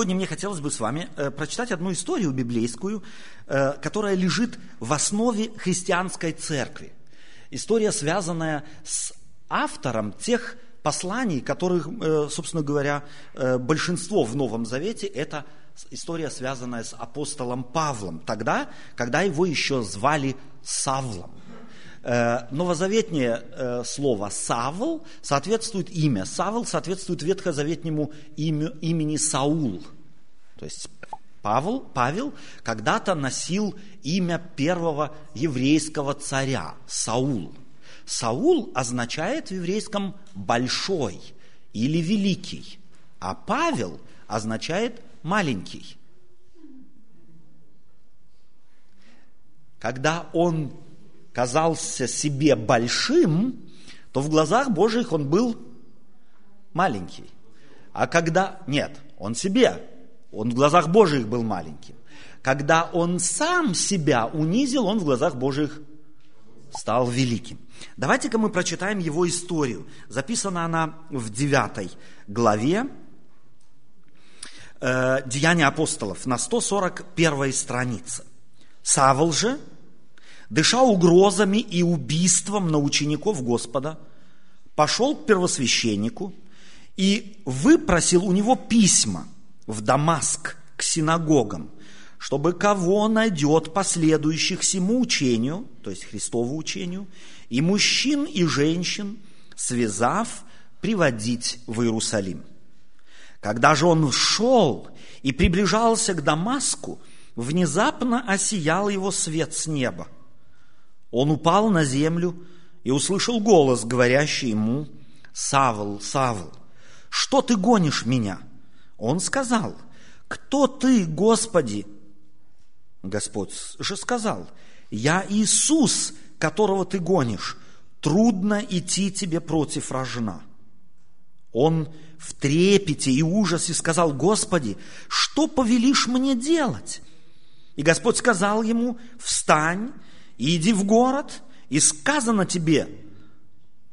Сегодня мне хотелось бы с вами э, прочитать одну историю библейскую, э, которая лежит в основе христианской церкви. История, связанная с автором тех посланий, которых, э, собственно говоря, большинство в Новом Завете – это история, связанная с апостолом Павлом, тогда, когда его еще звали Савлом. Э, новозаветнее э, слово «Савл» соответствует имя. Савл соответствует ветхозаветнему имени Саул. То есть Павел, Павел когда-то носил имя первого еврейского царя – Саул. Саул означает в еврейском «большой» или «великий», а Павел означает «маленький». Когда он казался себе большим, то в глазах Божьих он был маленький. А когда... Нет, он себе. Он в глазах Божьих был маленьким. Когда он сам себя унизил, он в глазах Божьих стал великим. Давайте-ка мы прочитаем его историю. Записана она в 9 главе э, Деяния апостолов на 141 странице. Савл же, дыша угрозами и убийством на учеников Господа, пошел к первосвященнику и выпросил у него письма в Дамаск к синагогам, чтобы кого найдет последующих всему учению, то есть Христову учению, и мужчин, и женщин, связав, приводить в Иерусалим. Когда же он шел и приближался к Дамаску, внезапно осиял его свет с неба – он упал на землю и услышал голос, говорящий ему, «Савл, Савл, что ты гонишь меня?» Он сказал, «Кто ты, Господи?» Господь же сказал, «Я Иисус, которого ты гонишь. Трудно идти тебе против рожна». Он в трепете и ужасе сказал, «Господи, что повелишь мне делать?» И Господь сказал ему, «Встань иди в город, и сказано тебе,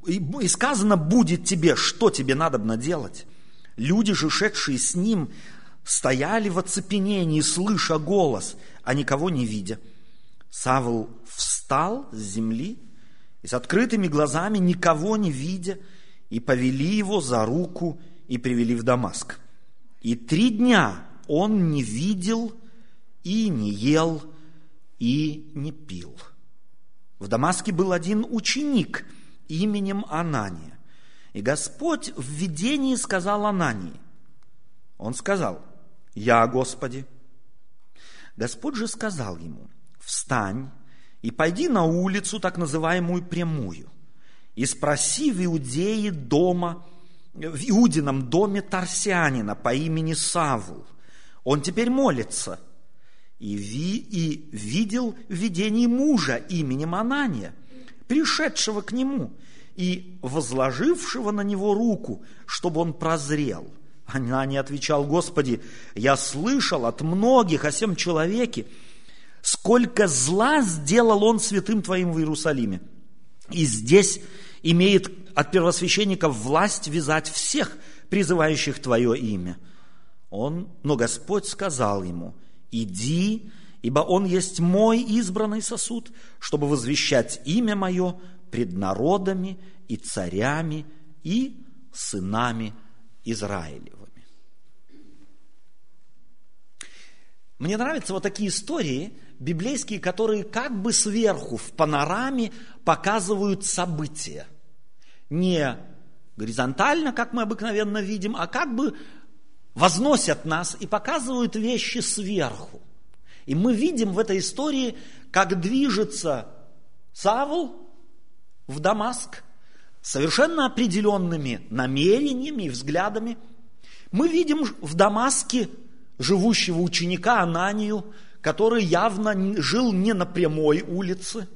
и сказано будет тебе, что тебе надо делать. Люди же, шедшие с ним, стояли в оцепенении, слыша голос, а никого не видя. Савл встал с земли и с открытыми глазами, никого не видя, и повели его за руку и привели в Дамаск. И три дня он не видел и не ел и не пил. В Дамаске был один ученик именем Анания. И Господь в видении сказал Анании. Он сказал, «Я, Господи». Господь же сказал ему, «Встань и пойди на улицу, так называемую прямую, и спроси в Иудее дома, в Иудином доме Тарсианина по имени Савл. Он теперь молится, и, ви, и видел в видении мужа именем Анания, пришедшего к нему и возложившего на него руку, чтобы он прозрел. Анания отвечал, Господи, я слышал от многих о сем человеке, сколько зла сделал он святым Твоим в Иерусалиме. И здесь имеет от первосвященников власть вязать всех, призывающих Твое имя. Он, но Господь сказал ему – иди, ибо он есть мой избранный сосуд, чтобы возвещать имя мое пред народами и царями и сынами Израилевыми. Мне нравятся вот такие истории библейские, которые как бы сверху в панораме показывают события. Не горизонтально, как мы обыкновенно видим, а как бы возносят нас и показывают вещи сверху. И мы видим в этой истории, как движется Савл в Дамаск совершенно определенными намерениями и взглядами. Мы видим в Дамаске живущего ученика Ананию, который явно жил не на прямой улице,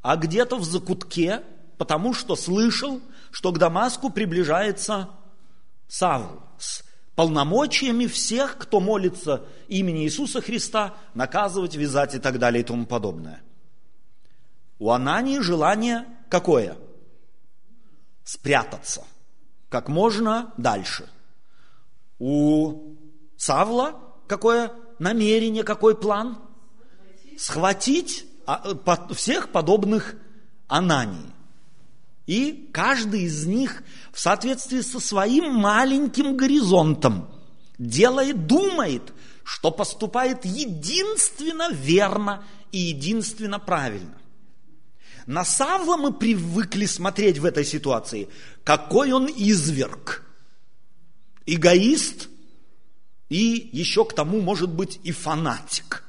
а где-то в закутке, потому что слышал, что к Дамаску приближается Савл полномочиями всех, кто молится имени Иисуса Христа, наказывать, вязать и так далее и тому подобное. У Анании желание какое? Спрятаться как можно дальше. У Савла, какое намерение, какой план? Схватить а, всех подобных Анании. И каждый из них в соответствии со своим маленьким горизонтом делает, думает, что поступает единственно верно и единственно правильно. На Савла мы привыкли смотреть в этой ситуации, какой он изверг, эгоист и еще к тому, может быть, и фанатик.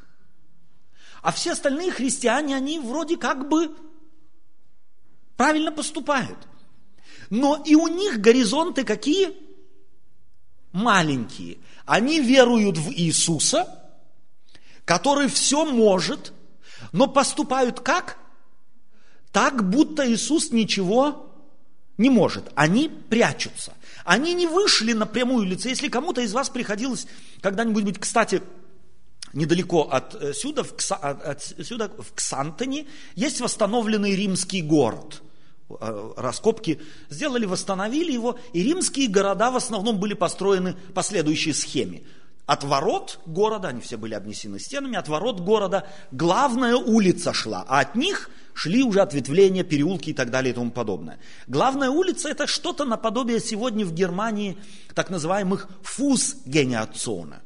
А все остальные христиане, они вроде как бы правильно поступают. Но и у них горизонты какие? Маленькие. Они веруют в Иисуса, который все может, но поступают как? Так, будто Иисус ничего не может. Они прячутся. Они не вышли на прямую лицо. Если кому-то из вас приходилось когда-нибудь быть, кстати, недалеко отсюда, в, Кса, отсюда, в Ксантоне, есть восстановленный римский город. Э, раскопки сделали, восстановили его, и римские города в основном были построены по следующей схеме. От ворот города, они все были обнесены стенами, от ворот города главная улица шла, а от них шли уже ответвления, переулки и так далее и тому подобное. Главная улица это что-то наподобие сегодня в Германии так называемых фузгениационе.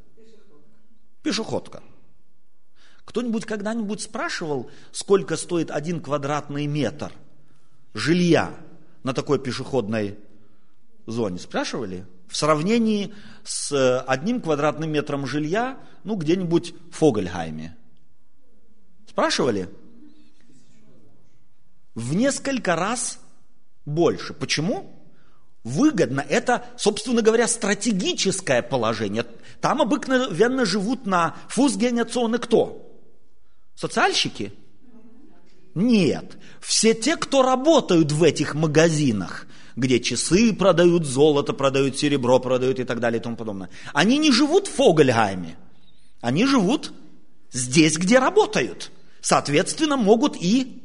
Пешеходка. Кто-нибудь когда-нибудь спрашивал, сколько стоит один квадратный метр жилья на такой пешеходной зоне? Спрашивали? В сравнении с одним квадратным метром жилья, ну, где-нибудь в Фогельхайме. Спрашивали? В несколько раз больше. Почему? Выгодно. Это, собственно говоря, стратегическое положение. Там обыкновенно живут на фузгениационе кто? Социальщики? Нет. Все те, кто работают в этих магазинах, где часы продают, золото продают, серебро продают и так далее и тому подобное. Они не живут в Фогельгайме. Они живут здесь, где работают. Соответственно, могут и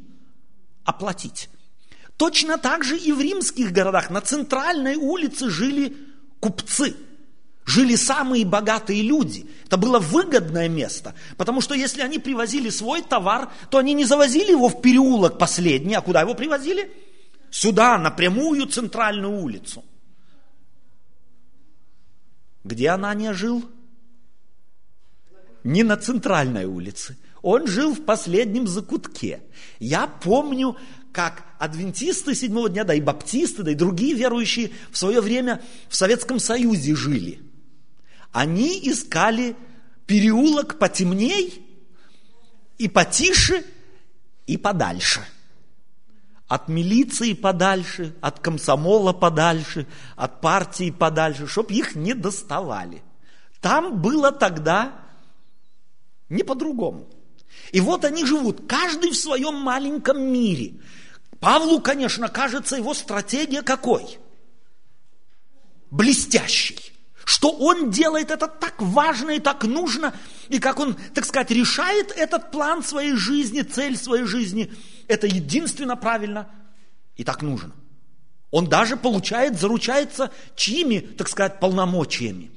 оплатить. Точно так же и в римских городах на центральной улице жили купцы, жили самые богатые люди. Это было выгодное место, потому что если они привозили свой товар, то они не завозили его в переулок последний, а куда его привозили? Сюда, на прямую центральную улицу. Где Анания жил? Не на центральной улице. Он жил в последнем закутке. Я помню, как адвентисты седьмого дня, да и баптисты, да и другие верующие в свое время в Советском Союзе жили. Они искали переулок потемней и потише и подальше. От милиции подальше, от комсомола подальше, от партии подальше, чтобы их не доставали. Там было тогда не по-другому. И вот они живут, каждый в своем маленьком мире – Павлу, конечно, кажется его стратегия какой? Блестящий. Что он делает это так важно и так нужно, и как он, так сказать, решает этот план своей жизни, цель своей жизни, это единственно правильно и так нужно. Он даже получает, заручается чьими, так сказать, полномочиями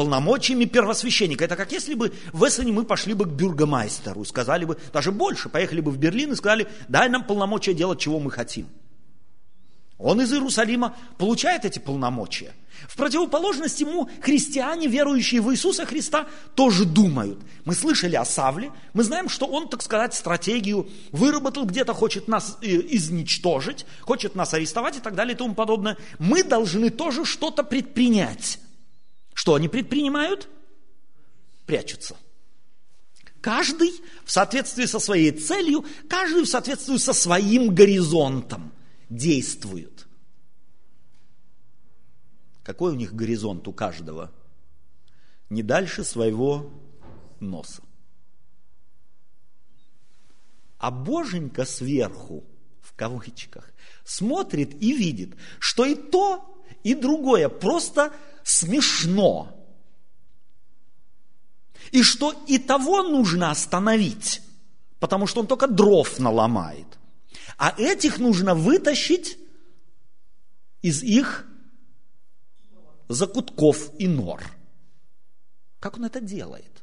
полномочиями первосвященника. Это как если бы в Эссене мы пошли бы к бюргомайстеру и сказали бы, даже больше, поехали бы в Берлин и сказали, дай нам полномочия делать, чего мы хотим. Он из Иерусалима получает эти полномочия. В противоположность ему христиане, верующие в Иисуса Христа, тоже думают. Мы слышали о Савле, мы знаем, что он, так сказать, стратегию выработал, где-то хочет нас э, изничтожить, хочет нас арестовать и так далее и тому подобное. Мы должны тоже что-то предпринять. Что они предпринимают? Прячутся. Каждый в соответствии со своей целью, каждый в соответствии со своим горизонтом действует. Какой у них горизонт у каждого? Не дальше своего носа. А Боженька сверху, в кавычках, смотрит и видит, что и то, и другое просто смешно. И что и того нужно остановить, потому что он только дров наломает. А этих нужно вытащить из их закутков и нор. Как он это делает?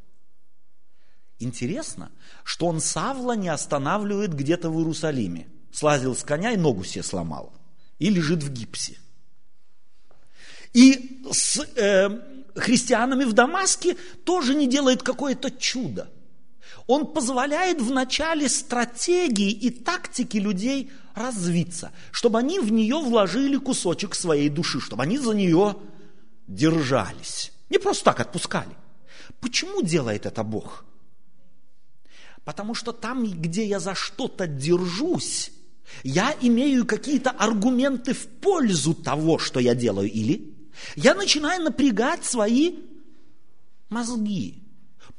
Интересно, что он Савла не останавливает где-то в Иерусалиме. Слазил с коня и ногу себе сломал. И лежит в гипсе. И с э, христианами в Дамаске тоже не делает какое-то чудо. Он позволяет в начале стратегии и тактики людей развиться, чтобы они в нее вложили кусочек своей души, чтобы они за нее держались. Не просто так отпускали. Почему делает это Бог? Потому что там, где я за что-то держусь, я имею какие-то аргументы в пользу того, что я делаю, или я начинаю напрягать свои мозги.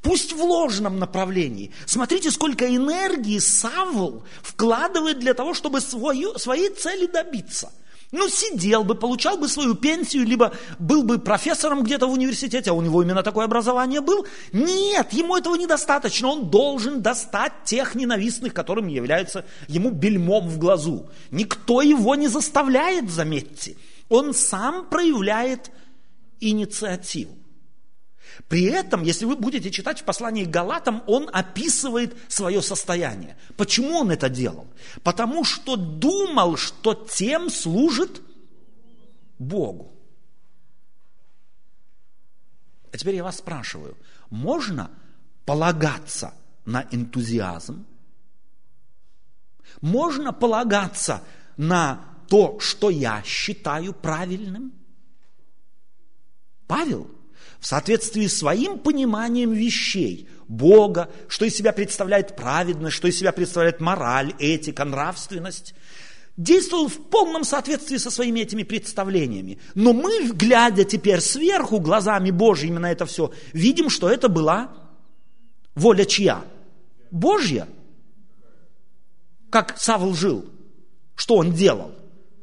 Пусть в ложном направлении. Смотрите, сколько энергии Савл вкладывает для того, чтобы свою, своей цели добиться – ну, сидел бы, получал бы свою пенсию, либо был бы профессором где-то в университете, а у него именно такое образование было. Нет, ему этого недостаточно. Он должен достать тех ненавистных, которыми являются ему бельмом в глазу. Никто его не заставляет, заметьте. Он сам проявляет инициативу. При этом, если вы будете читать в послании к Галатам, он описывает свое состояние. Почему он это делал? Потому что думал, что тем служит Богу. А теперь я вас спрашиваю, можно полагаться на энтузиазм? Можно полагаться на то, что я считаю правильным? Павел – в соответствии с своим пониманием вещей, Бога, что из себя представляет праведность, что из себя представляет мораль, этика, нравственность, действовал в полном соответствии со своими этими представлениями. Но мы, глядя теперь сверху, глазами Божьими на это все, видим, что это была воля чья? Божья. Как Савл жил? Что он делал?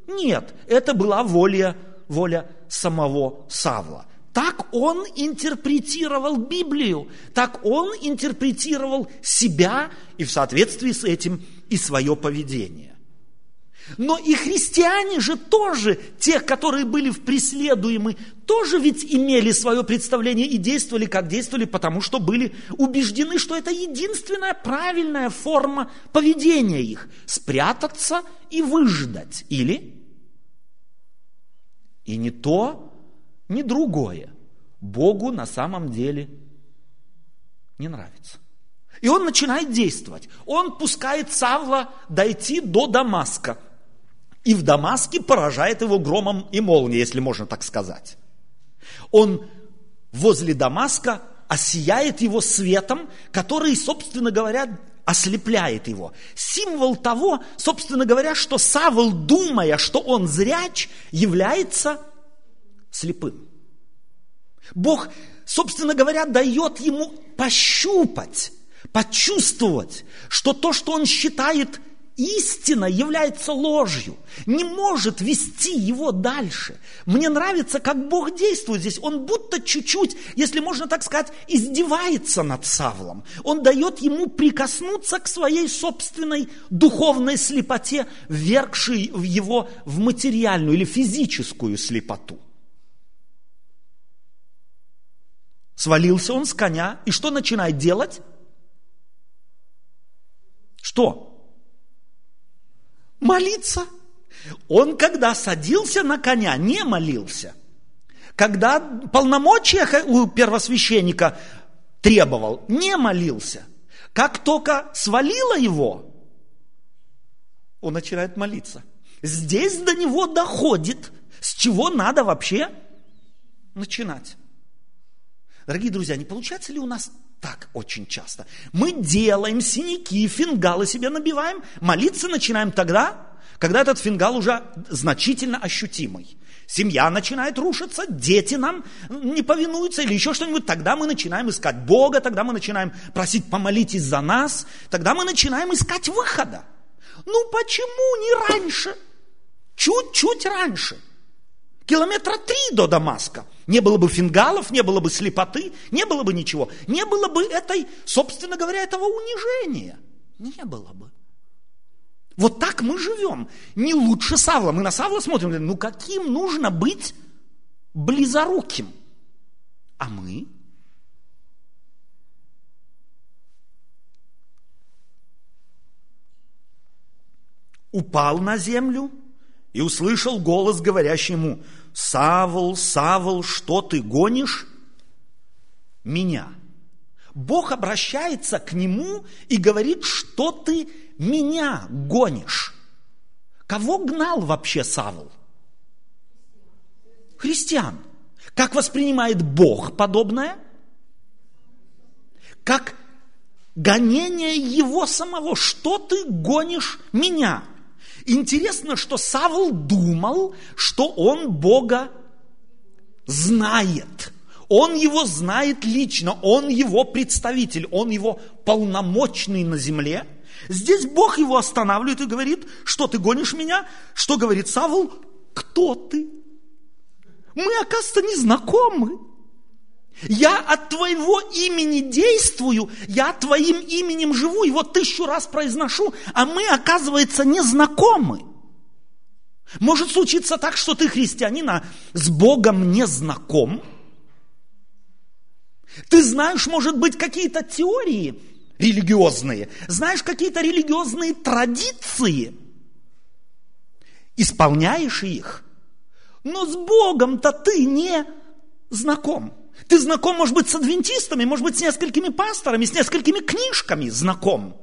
Нет, это была воля, воля самого Савла. Так он интерпретировал Библию, так он интерпретировал себя и в соответствии с этим и свое поведение. Но и христиане же тоже, те, которые были в преследуемы, тоже ведь имели свое представление и действовали, как действовали, потому что были убеждены, что это единственная правильная форма поведения их – спрятаться и выждать. Или и не то, ни другое Богу на самом деле не нравится. И он начинает действовать. Он пускает Савла дойти до Дамаска. И в Дамаске поражает его громом и молнией, если можно так сказать. Он возле Дамаска осияет его светом, который, собственно говоря, ослепляет его. Символ того, собственно говоря, что Савл, думая, что он зряч, является слепым. Бог, собственно говоря, дает ему пощупать, почувствовать, что то, что он считает истина, является ложью, не может вести его дальше. Мне нравится, как Бог действует здесь. Он будто чуть-чуть, если можно так сказать, издевается над Савлом. Он дает ему прикоснуться к своей собственной духовной слепоте, ввергшей его в материальную или физическую слепоту. Свалился он с коня, и что начинает делать? Что? Молиться. Он, когда садился на коня, не молился. Когда полномочия у первосвященника требовал, не молился. Как только свалило его, он начинает молиться. Здесь до него доходит, с чего надо вообще начинать. Дорогие друзья, не получается ли у нас так очень часто? Мы делаем синяки, фингалы себе набиваем, молиться начинаем тогда, когда этот фингал уже значительно ощутимый. Семья начинает рушиться, дети нам не повинуются или еще что-нибудь. Тогда мы начинаем искать Бога, тогда мы начинаем просить помолитесь за нас, тогда мы начинаем искать выхода. Ну почему не раньше? Чуть-чуть раньше. Километра три до Дамаска. Не было бы фингалов, не было бы слепоты, не было бы ничего. Не было бы этой, собственно говоря, этого унижения. Не было бы. Вот так мы живем. Не лучше Савла. Мы на Савла смотрим, ну каким нужно быть близоруким? А мы? Упал на землю и услышал голос, говорящий ему – «Савл, Савл, что ты гонишь меня?» Бог обращается к нему и говорит, что ты меня гонишь. Кого гнал вообще Савл? Христиан. Как воспринимает Бог подобное? Как гонение его самого. Что ты гонишь меня? Интересно, что Савл думал, что он Бога знает. Он его знает лично, он его представитель, он его полномочный на земле. Здесь Бог его останавливает и говорит, что ты гонишь меня? Что говорит Савл? Кто ты? Мы, оказывается, не знакомы. Я от твоего имени действую, я твоим именем живу, его тысячу раз произношу, а мы, оказывается, не знакомы. Может случиться так, что ты христианина с Богом не знаком. Ты знаешь, может быть, какие-то теории религиозные, знаешь какие-то религиозные традиции, исполняешь их, но с Богом-то ты не знаком. Ты знаком, может быть, с адвентистами, может быть, с несколькими пасторами, с несколькими книжками знаком.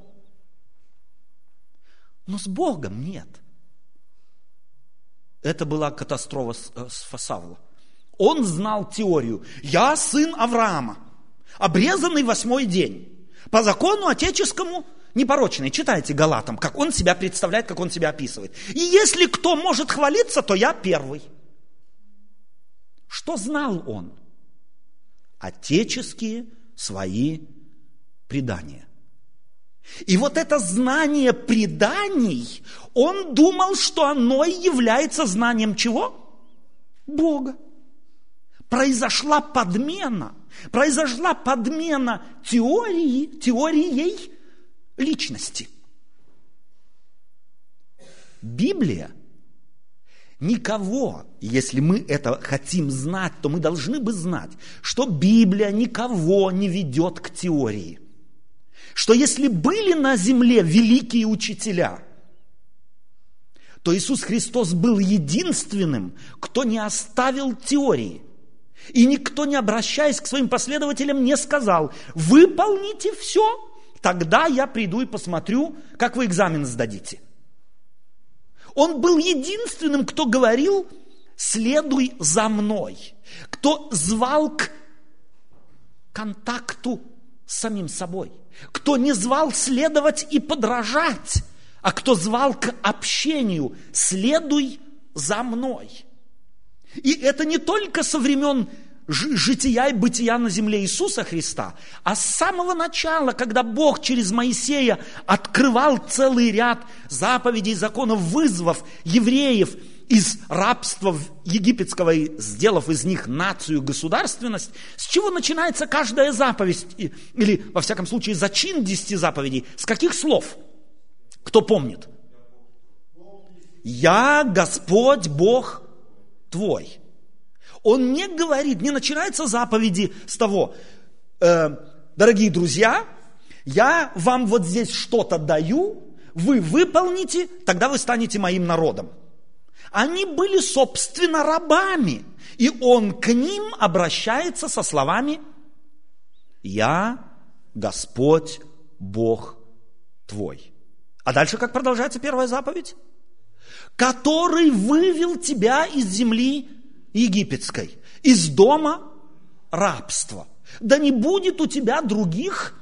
Но с Богом нет. Это была катастрофа э, с Савла. Он знал теорию. Я сын Авраама, обрезанный восьмой день. По закону отеческому непорочный. Читайте Галатам, как он себя представляет, как он себя описывает. И если кто может хвалиться, то я первый. Что знал он? Отеческие свои предания. И вот это знание преданий, он думал, что оно является знанием чего? Бога. Произошла подмена. Произошла подмена теории, теорией личности. Библия – Никого, если мы это хотим знать, то мы должны бы знать, что Библия никого не ведет к теории. Что если были на земле великие учителя, то Иисус Христос был единственным, кто не оставил теории. И никто, не обращаясь к своим последователям, не сказал, выполните все, тогда я приду и посмотрю, как вы экзамен сдадите. Он был единственным, кто говорил, следуй за мной, кто звал к контакту с самим собой, кто не звал следовать и подражать, а кто звал к общению, следуй за мной. И это не только со времен жития и бытия на земле Иисуса Христа, а с самого начала, когда Бог через Моисея открывал целый ряд заповедей, законов, вызвав евреев из рабства египетского, сделав из них нацию, государственность, с чего начинается каждая заповедь, или, во всяком случае, зачин десяти заповедей, с каких слов? Кто помнит? «Я Господь Бог твой». Он не говорит, не начинается заповеди с того, э, дорогие друзья, я вам вот здесь что-то даю, вы выполните, тогда вы станете моим народом. Они были, собственно, рабами. И он к ним обращается со словами «Я Господь Бог твой». А дальше как продолжается первая заповедь? «Который вывел тебя из земли египетской, из дома рабства. Да не будет у тебя других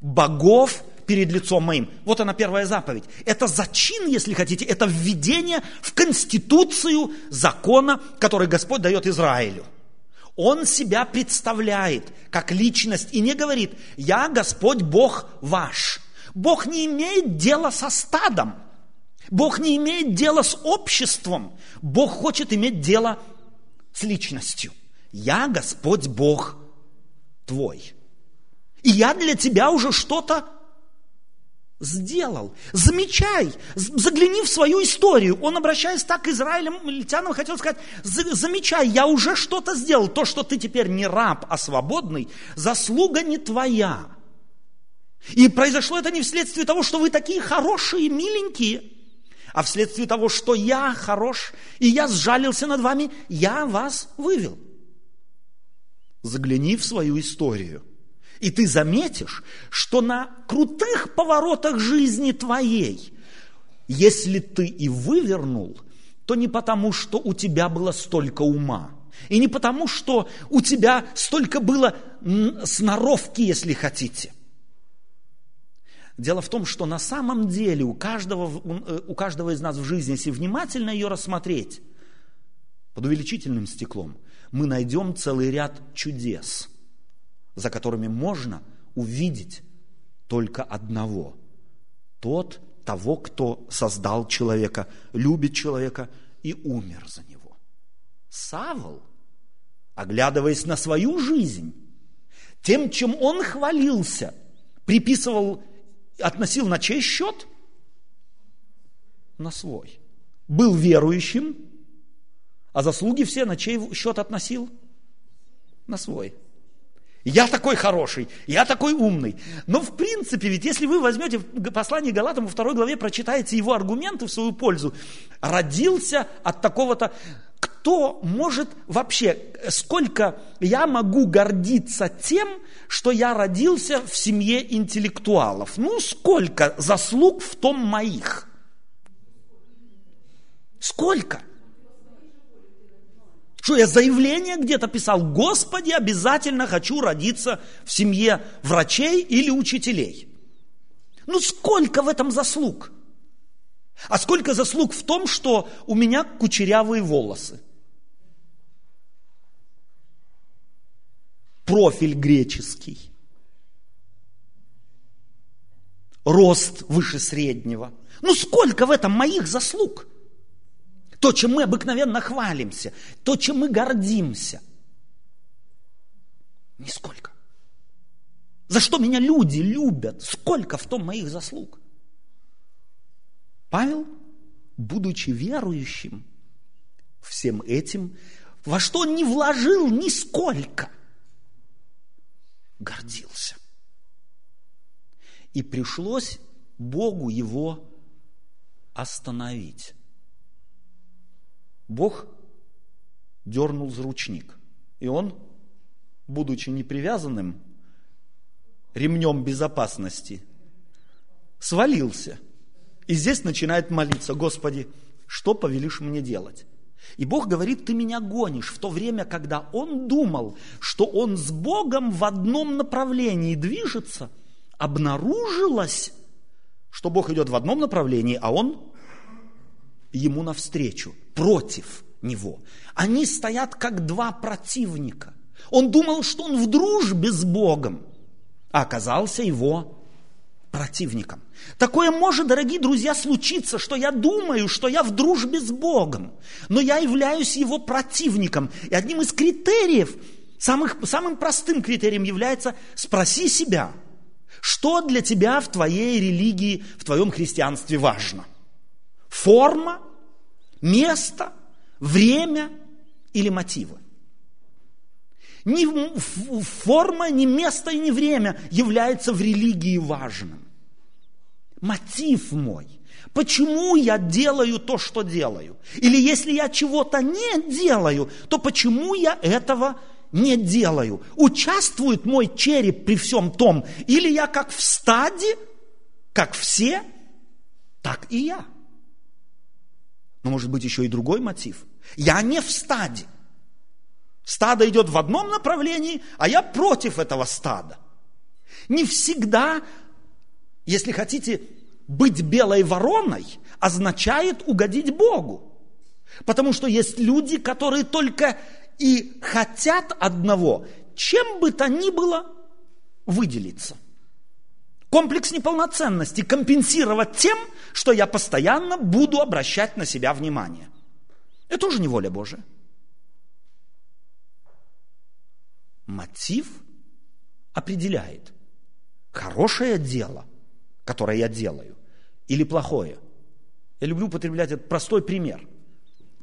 богов перед лицом моим. Вот она первая заповедь. Это зачин, если хотите, это введение в конституцию закона, который Господь дает Израилю. Он себя представляет как личность и не говорит, я Господь Бог ваш. Бог не имеет дела со стадом. Бог не имеет дела с обществом. Бог хочет иметь дело с личностью. Я Господь Бог твой. И я для тебя уже что-то сделал. Замечай, загляни в свою историю. Он, обращаясь так к израильтянам, хотел сказать, замечай, я уже что-то сделал. То, что ты теперь не раб, а свободный, заслуга не твоя. И произошло это не вследствие того, что вы такие хорошие, миленькие, а вследствие того, что я хорош, и я сжалился над вами, я вас вывел. Загляни в свою историю, и ты заметишь, что на крутых поворотах жизни твоей, если ты и вывернул, то не потому, что у тебя было столько ума, и не потому, что у тебя столько было сноровки, если хотите – Дело в том, что на самом деле у каждого, э, у каждого из нас в жизни, если внимательно ее рассмотреть, под увеличительным стеклом, мы найдем целый ряд чудес, за которыми можно увидеть только одного. Тот, того, кто создал человека, любит человека и умер за него. Савол, оглядываясь на свою жизнь, тем, чем он хвалился, приписывал относил на чей счет? На свой. Был верующим, а заслуги все на чей счет относил? На свой. Я такой хороший, я такой умный. Но в принципе, ведь если вы возьмете послание Галатам во второй главе, прочитаете его аргументы в свою пользу, родился от такого-то, кто может вообще, сколько я могу гордиться тем, что я родился в семье интеллектуалов? Ну, сколько заслуг в том моих? Сколько? Что я заявление где-то писал, Господи, обязательно хочу родиться в семье врачей или учителей. Ну сколько в этом заслуг? А сколько заслуг в том, что у меня кучерявые волосы? Профиль греческий. Рост выше среднего. Ну сколько в этом моих заслуг? То, чем мы обыкновенно хвалимся, то, чем мы гордимся. Нисколько. За что меня люди любят? Сколько в том моих заслуг? Павел, будучи верующим, всем этим, во что он не вложил нисколько, гордился. И пришлось Богу его остановить. Бог дернул за ручник. И он, будучи непривязанным ремнем безопасности, свалился. И здесь начинает молиться, Господи, что повелишь мне делать? И Бог говорит, ты меня гонишь в то время, когда он думал, что он с Богом в одном направлении движется, обнаружилось, что Бог идет в одном направлении, а он ему навстречу, против него. Они стоят как два противника. Он думал, что он в дружбе с Богом, а оказался его противником. Такое может, дорогие друзья, случиться, что я думаю, что я в дружбе с Богом, но я являюсь его противником. И одним из критериев, самых, самым простым критерием является спроси себя, что для тебя в твоей религии, в твоем христианстве важно. Форма, место, время или мотивы. Ни форма, ни место и ни время является в религии важным. Мотив мой. Почему я делаю то, что делаю? Или если я чего-то не делаю, то почему я этого не делаю? Участвует мой череп при всем том? Или я как в стаде, как все, так и я? Но может быть еще и другой мотив. Я не в стаде. Стадо идет в одном направлении, а я против этого стада. Не всегда, если хотите, быть белой вороной означает угодить Богу. Потому что есть люди, которые только и хотят одного, чем бы то ни было выделиться. Комплекс неполноценности компенсировать тем, что я постоянно буду обращать на себя внимание. Это тоже не воля Божия. Мотив определяет, хорошее дело, которое я делаю, или плохое. Я люблю употреблять этот простой пример.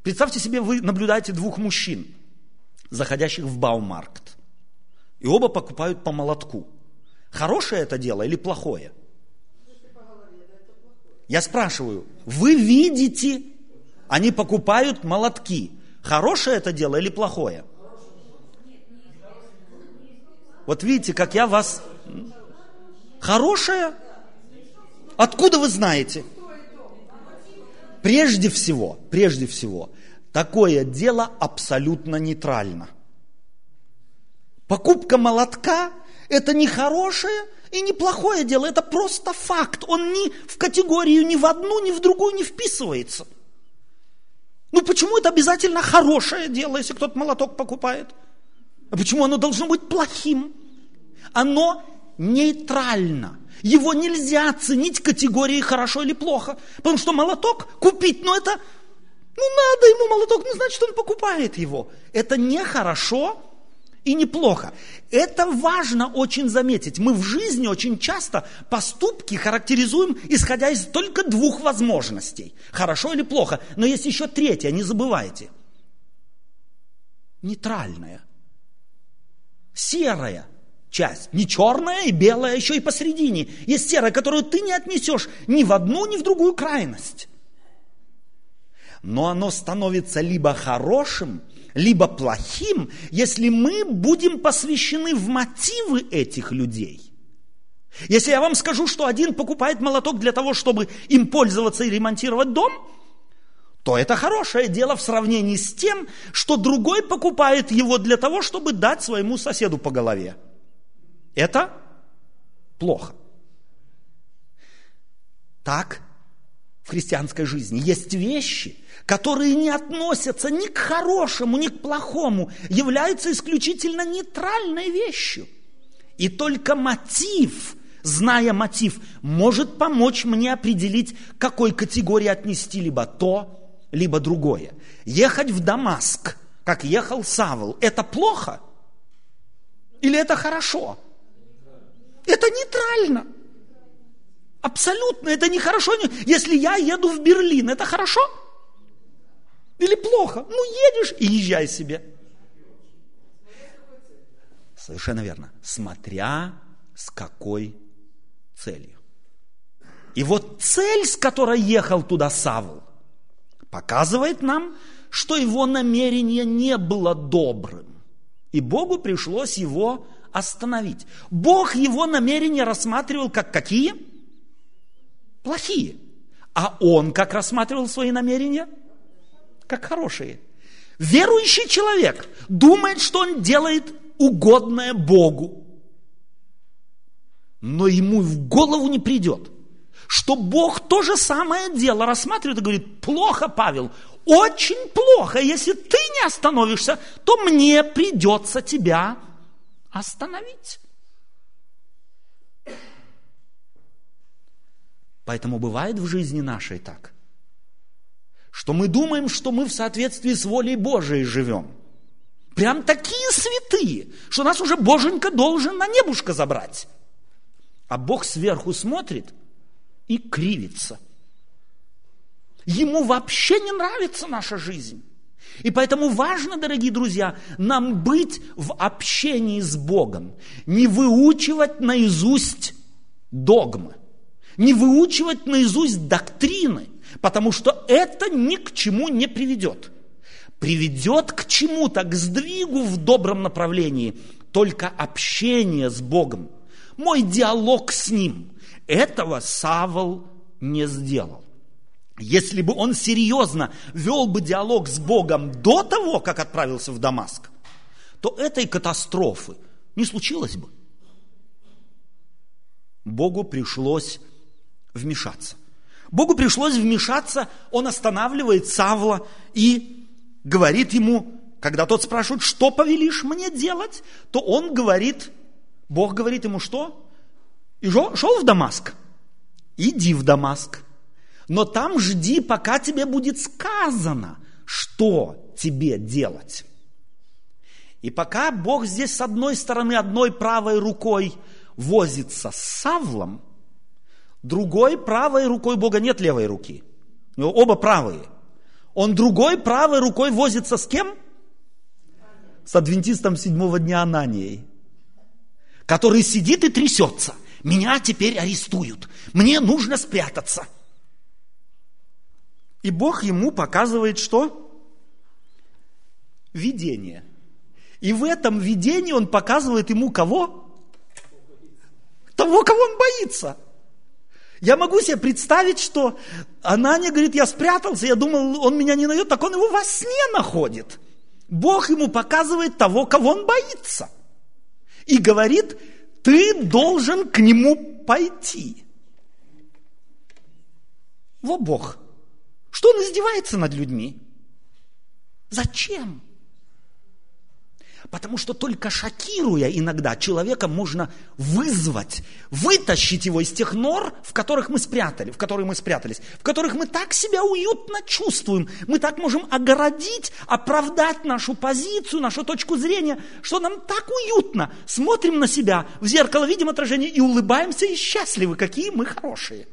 Представьте себе, вы наблюдаете двух мужчин, заходящих в Баумаркт. И оба покупают по молотку. Хорошее это дело или плохое? Я спрашиваю, вы видите, они покупают молотки. Хорошее это дело или плохое? Вот видите, как я вас... Хорошее? Откуда вы знаете? Прежде всего, прежде всего, такое дело абсолютно нейтрально. Покупка молотка – это не хорошее и не плохое дело, это просто факт. Он ни в категорию ни в одну, ни в другую не вписывается. Ну почему это обязательно хорошее дело, если кто-то молоток покупает? А почему оно должно быть плохим? Оно нейтрально. Его нельзя оценить категорией хорошо или плохо. Потому что молоток купить, ну это, ну надо ему молоток, не значит, он покупает его. Это не хорошо и неплохо. Это важно очень заметить. Мы в жизни очень часто поступки характеризуем, исходя из только двух возможностей. Хорошо или плохо. Но есть еще третья, не забывайте. Нейтральная. Серая часть. Не черная и белая, еще и посередине. Есть серая, которую ты не отнесешь ни в одну, ни в другую крайность. Но оно становится либо хорошим, либо плохим, если мы будем посвящены в мотивы этих людей. Если я вам скажу, что один покупает молоток для того, чтобы им пользоваться и ремонтировать дом, то это хорошее дело в сравнении с тем, что другой покупает его для того, чтобы дать своему соседу по голове. Это плохо. Так христианской жизни есть вещи, которые не относятся ни к хорошему, ни к плохому, являются исключительно нейтральной вещью. И только мотив, зная мотив, может помочь мне определить, к какой категории отнести либо то, либо другое. Ехать в Дамаск, как ехал Савл, это плохо? Или это хорошо? Это нейтрально. Абсолютно, это нехорошо. Если я еду в Берлин, это хорошо? Или плохо? Ну, едешь и езжай себе. Совершенно верно. Смотря с какой целью. И вот цель, с которой ехал туда Савл, показывает нам, что его намерение не было добрым. И Богу пришлось его остановить. Бог его намерения рассматривал как какие? Плохие. А он как рассматривал свои намерения? Как хорошие. Верующий человек думает, что он делает угодное Богу. Но ему в голову не придет, что Бог то же самое дело рассматривает и говорит, плохо, Павел, очень плохо, если ты не остановишься, то мне придется тебя остановить. Поэтому бывает в жизни нашей так, что мы думаем, что мы в соответствии с волей Божией живем. Прям такие святые, что нас уже Боженька должен на небушка забрать. А Бог сверху смотрит и кривится. Ему вообще не нравится наша жизнь. И поэтому важно, дорогие друзья, нам быть в общении с Богом, не выучивать наизусть догмы, не выучивать наизусть доктрины, потому что это ни к чему не приведет. Приведет к чему-то, к сдвигу в добром направлении, только общение с Богом, мой диалог с Ним. Этого Савол не сделал. Если бы он серьезно вел бы диалог с Богом до того, как отправился в Дамаск, то этой катастрофы не случилось бы. Богу пришлось вмешаться. Богу пришлось вмешаться, он останавливает Савла и говорит ему, когда тот спрашивает, что повелишь мне делать, то он говорит, Бог говорит ему, что? И шел в Дамаск? Иди в Дамаск но там жди, пока тебе будет сказано, что тебе делать. И пока Бог здесь с одной стороны, одной правой рукой возится с Савлом, другой правой рукой Бога нет левой руки. Оба правые. Он другой правой рукой возится с кем? С адвентистом седьмого дня Ананией, который сидит и трясется. Меня теперь арестуют. Мне нужно спрятаться – И Бог ему показывает что? Видение. И в этом видении он показывает ему кого? Того, кого он боится. Я могу себе представить, что Анания говорит, я спрятался, я думал, он меня не найдет, так он его во сне находит. Бог ему показывает того, кого он боится. И говорит, ты должен к нему пойти. Во Бог. Что он издевается над людьми? Зачем? Потому что только шокируя иногда человека можно вызвать, вытащить его из тех нор, в которых мы спрятали, в которые мы спрятались, в которых мы так себя уютно чувствуем, мы так можем огородить, оправдать нашу позицию, нашу точку зрения, что нам так уютно. Смотрим на себя в зеркало, видим отражение и улыбаемся и счастливы, какие мы хорошие.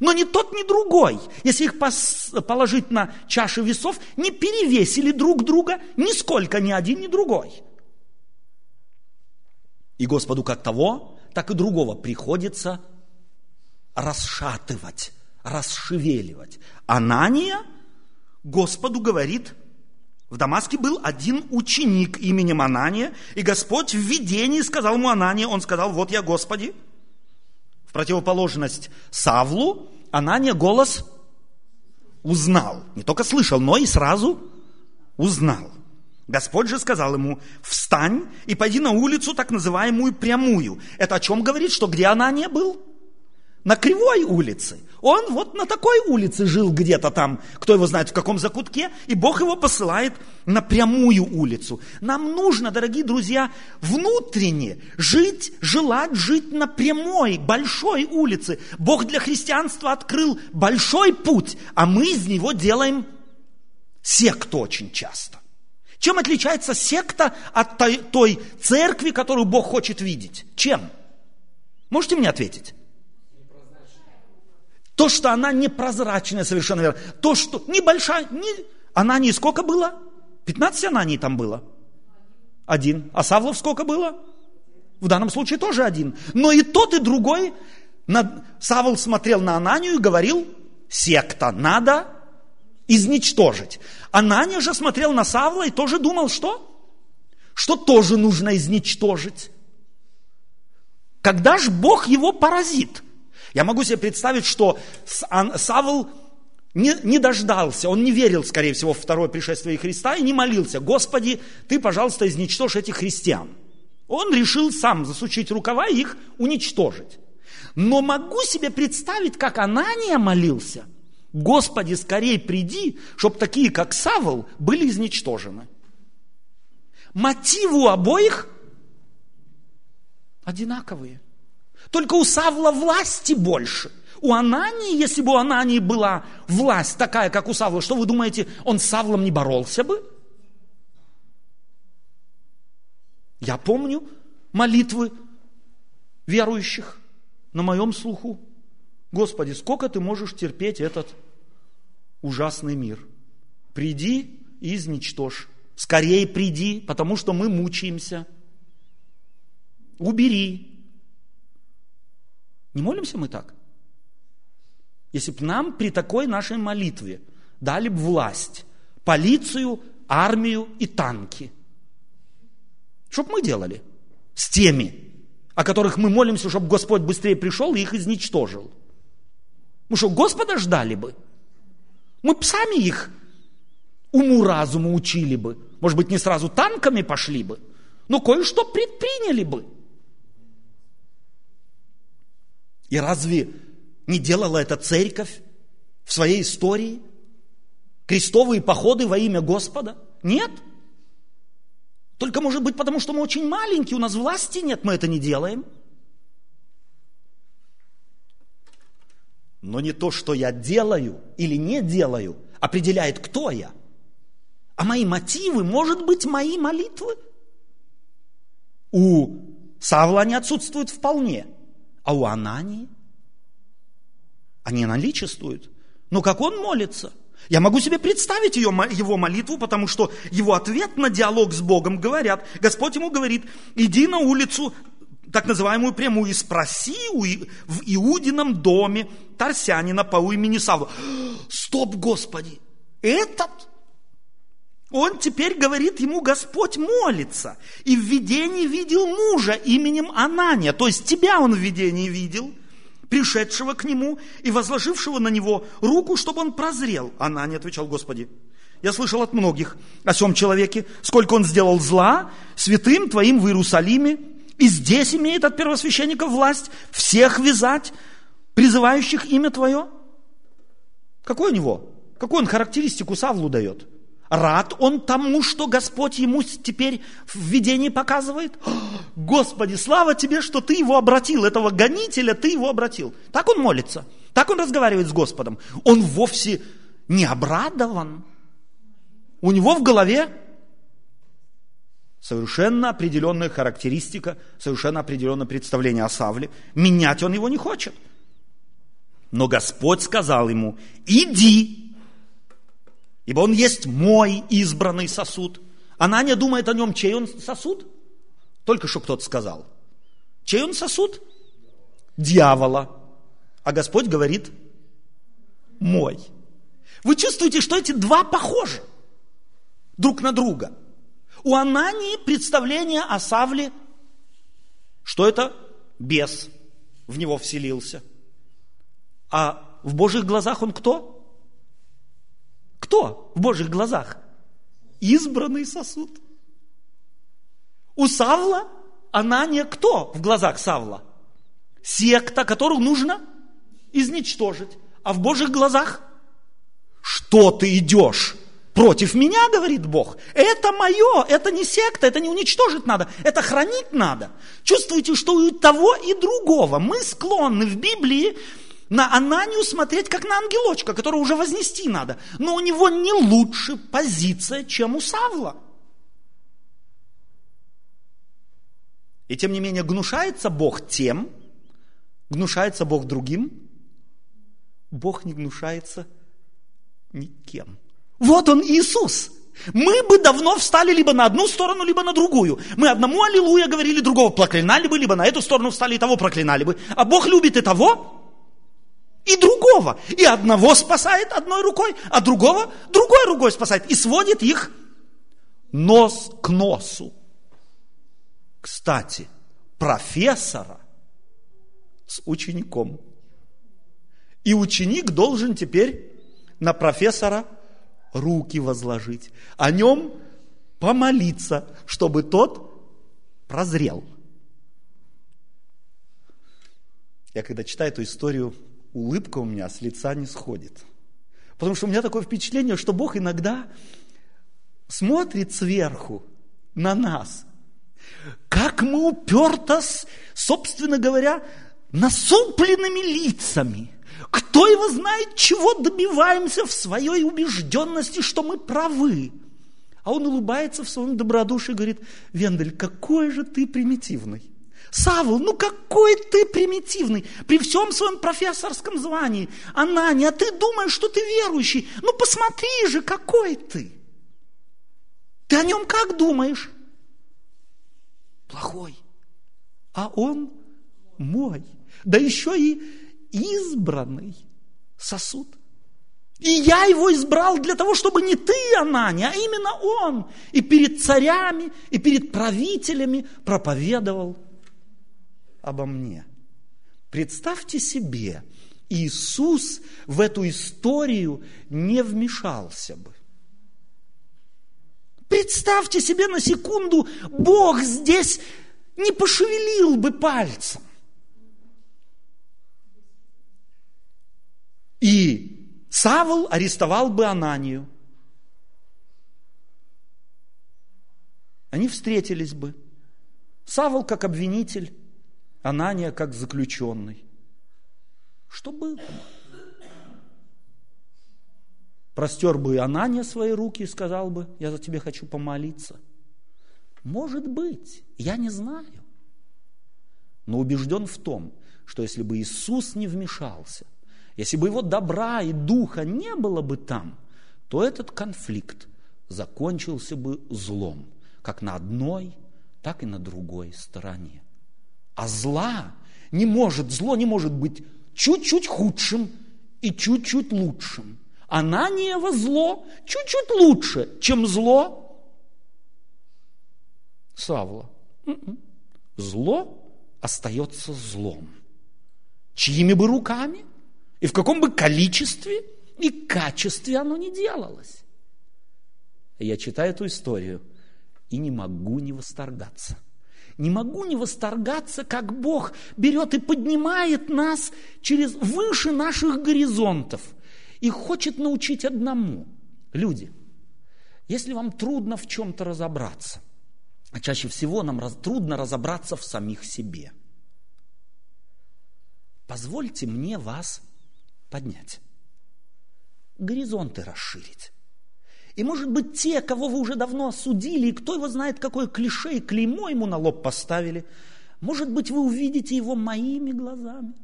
Но ни тот, ни другой, если их положить на чаши весов, не перевесили друг друга нисколько ни один, ни другой. И Господу как того, так и другого приходится расшатывать, расшевеливать. Анания Господу говорит, в Дамаске был один ученик именем Анания, и Господь в видении сказал ему Анания, он сказал, вот я, Господи, в противоположность Савлу, Анания голос узнал. Не только слышал, но и сразу узнал. Господь же сказал ему, встань и пойди на улицу, так называемую прямую. Это о чем говорит, что где Анания был? На кривой улице. Он вот на такой улице жил где-то там, кто его знает в каком закутке, и Бог его посылает на прямую улицу. Нам нужно, дорогие друзья, внутренне жить, желать жить на прямой, большой улице. Бог для христианства открыл большой путь, а мы из него делаем секту очень часто. Чем отличается секта от той, той церкви, которую Бог хочет видеть? Чем? Можете мне ответить? То, что она непрозрачная совершенно верно. То, что небольшая, не... Анании сколько было? 15 Ананий там было. Один. А Савлов сколько было? В данном случае тоже один. Но и тот, и другой. Савл смотрел на Ананию и говорил, секта, надо изничтожить. Анания же смотрел на Савла и тоже думал, что? Что тоже нужно изничтожить. Когда же Бог его поразит – я могу себе представить, что Савл не, не дождался, он не верил, скорее всего, в второе пришествие Христа и не молился, Господи, Ты, пожалуйста, изничтожь этих христиан. Он решил сам засучить рукава и их уничтожить. Но могу себе представить, как Анания молился, Господи, скорее приди, чтобы такие, как Савл, были изничтожены. Мотивы у обоих одинаковые – только у Савла власти больше. У Анании, если бы у Анании была власть такая, как у Савла, что вы думаете, он с Савлом не боролся бы? Я помню молитвы верующих на моем слуху. Господи, сколько ты можешь терпеть этот ужасный мир? Приди и изничтожь. Скорее приди, потому что мы мучаемся. Убери, не молимся мы так? Если бы нам при такой нашей молитве дали бы власть, полицию, армию и танки, что бы мы делали с теми, о которых мы молимся, чтобы Господь быстрее пришел и их изничтожил? Мы что, Господа ждали бы? Мы бы сами их уму-разуму учили бы. Может быть, не сразу танками пошли бы, но кое-что предприняли бы – И разве не делала это церковь в своей истории? Крестовые походы во имя Господа? Нет. Только, может быть, потому что мы очень маленькие, у нас власти нет, мы это не делаем. Но не то, что я делаю или не делаю, определяет, кто я. А мои мотивы, может быть, мои молитвы. У Савла они отсутствуют вполне – а у Анании? Они наличествуют. Но как он молится? Я могу себе представить ее, его молитву, потому что его ответ на диалог с Богом говорят, Господь ему говорит, иди на улицу, так называемую прямую, и спроси в Иудином доме Тарсянина по имени Савла. Стоп, Господи! Этот? Он теперь говорит ему, Господь молится. И в видении видел мужа именем Анания. То есть тебя он в видении видел, пришедшего к нему и возложившего на него руку, чтобы он прозрел. Анания отвечал, Господи, я слышал от многих о сем человеке, сколько он сделал зла святым твоим в Иерусалиме, и здесь имеет от первосвященников власть всех вязать, призывающих имя Твое. Какой у него? Какую он характеристику Савлу дает? Рад он тому, что Господь ему теперь в видении показывает? Господи, слава тебе, что ты его обратил, этого гонителя ты его обратил. Так он молится, так он разговаривает с Господом. Он вовсе не обрадован. У него в голове совершенно определенная характеристика, совершенно определенное представление о Савле. Менять он его не хочет. Но Господь сказал ему, иди, ибо он есть мой избранный сосуд. Она не думает о нем, чей он сосуд? Только что кто-то сказал. Чей он сосуд? Дьявола. А Господь говорит, мой. Вы чувствуете, что эти два похожи? друг на друга. У Анании представление о Савле, что это бес в него вселился. А в Божьих глазах он кто? Кто в Божьих глазах? Избранный сосуд. У Савла Анания кто в глазах Савла? Секта, которую нужно изничтожить. А в Божьих глазах что ты идешь? Против меня, говорит Бог. Это мое, это не секта, это не уничтожить надо, это хранить надо. Чувствуете, что у того и другого. Мы склонны в Библии на Ананию смотреть как на ангелочка, которого уже вознести надо. Но у него не лучше позиция, чем у Савла. И тем не менее гнушается Бог тем, гнушается Бог другим, Бог не гнушается никем. Вот он Иисус. Мы бы давно встали либо на одну сторону, либо на другую. Мы одному аллилуйя говорили, другого проклинали бы, либо на эту сторону встали и того проклинали бы. А Бог любит и того, и другого. И одного спасает одной рукой, а другого другой рукой спасает. И сводит их нос к носу. Кстати, профессора с учеником. И ученик должен теперь на профессора руки возложить, о нем помолиться, чтобы тот прозрел. Я когда читаю эту историю, улыбка у меня с лица не сходит. Потому что у меня такое впечатление, что Бог иногда смотрит сверху на нас, как мы уперто, собственно говоря, насупленными лицами – кто его знает, чего добиваемся в своей убежденности, что мы правы. А он улыбается в своем добродушии и говорит, Вендель, какой же ты примитивный. Савл, ну какой ты примитивный, при всем своем профессорском звании. Анани, а ты думаешь, что ты верующий? Ну посмотри же, какой ты. Ты о нем как думаешь? Плохой. А он мой. Да еще и избранный сосуд. И я его избрал для того, чтобы не ты, Анания, а именно он. И перед царями, и перед правителями проповедовал обо мне. Представьте себе, Иисус в эту историю не вмешался бы. Представьте себе на секунду, Бог здесь не пошевелил бы пальцем. И Савл арестовал бы Ананию. Они встретились бы. Савл как обвинитель, Анания как заключенный. Что было? Простер бы Анания свои руки и сказал бы, я за тебя хочу помолиться. Может быть, я не знаю. Но убежден в том, что если бы Иисус не вмешался – если бы его добра и духа не было бы там, то этот конфликт закончился бы злом, как на одной, так и на другой стороне. А зла не может, зло не может быть чуть-чуть худшим и чуть-чуть лучшим. Ананиево зло чуть-чуть лучше, чем зло Савла. М-м. Зло остается злом. Чьими бы руками и в каком бы количестве и качестве оно не делалось. Я читаю эту историю и не могу не восторгаться. Не могу не восторгаться, как Бог берет и поднимает нас через выше наших горизонтов и хочет научить одному. Люди, если вам трудно в чем-то разобраться, а чаще всего нам раз, трудно разобраться в самих себе, позвольте мне вас поднять, горизонты расширить. И, может быть, те, кого вы уже давно осудили, и кто его знает, какое клише и клеймо ему на лоб поставили, может быть, вы увидите его моими глазами.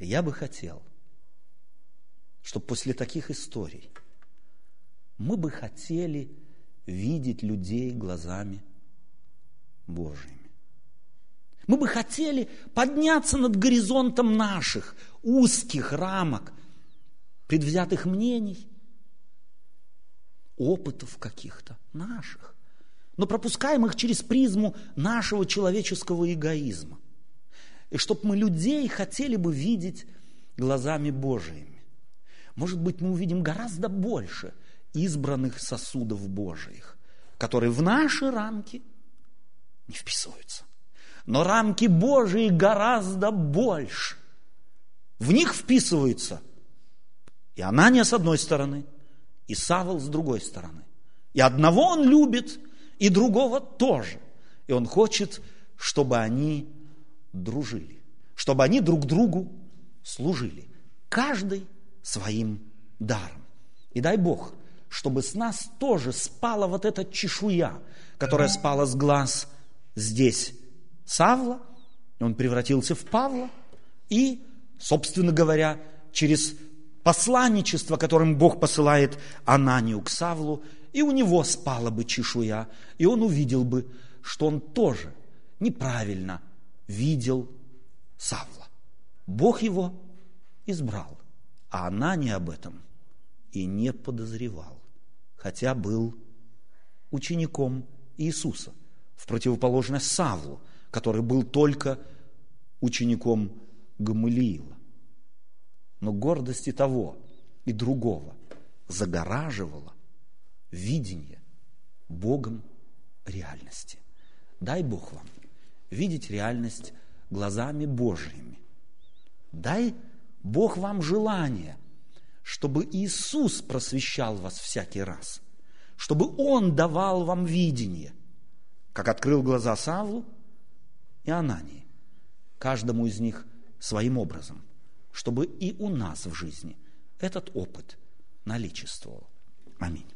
Я бы хотел, чтобы после таких историй мы бы хотели видеть людей глазами Божьими. Мы бы хотели подняться над горизонтом наших узких рамок – предвзятых мнений, опытов каких-то наших, но пропускаем их через призму нашего человеческого эгоизма. И чтобы мы людей хотели бы видеть глазами Божиими. Может быть, мы увидим гораздо больше избранных сосудов Божиих, которые в наши рамки не вписываются. Но рамки Божии гораздо больше. В них вписываются и Анания с одной стороны, и Савол с другой стороны. И одного он любит, и другого тоже. И он хочет, чтобы они дружили, чтобы они друг другу служили. Каждый своим даром. И дай Бог, чтобы с нас тоже спала вот эта чешуя, которая спала с глаз здесь Савла, он превратился в Павла, и, собственно говоря, через посланничество, которым Бог посылает Ананию к Савлу, и у него спала бы чешуя, и он увидел бы, что он тоже неправильно видел Савла. Бог его избрал, а Анания об этом и не подозревал, хотя был учеником Иисуса, в противоположность Савлу, который был только учеником Гамалиила но гордости того и другого загораживала видение Богом реальности. Дай Бог вам видеть реальность глазами Божьими. Дай Бог вам желание, чтобы Иисус просвещал вас всякий раз, чтобы Он давал вам видение, как открыл глаза Савлу и Анании, каждому из них своим образом – чтобы и у нас в жизни этот опыт наличествовал. Аминь.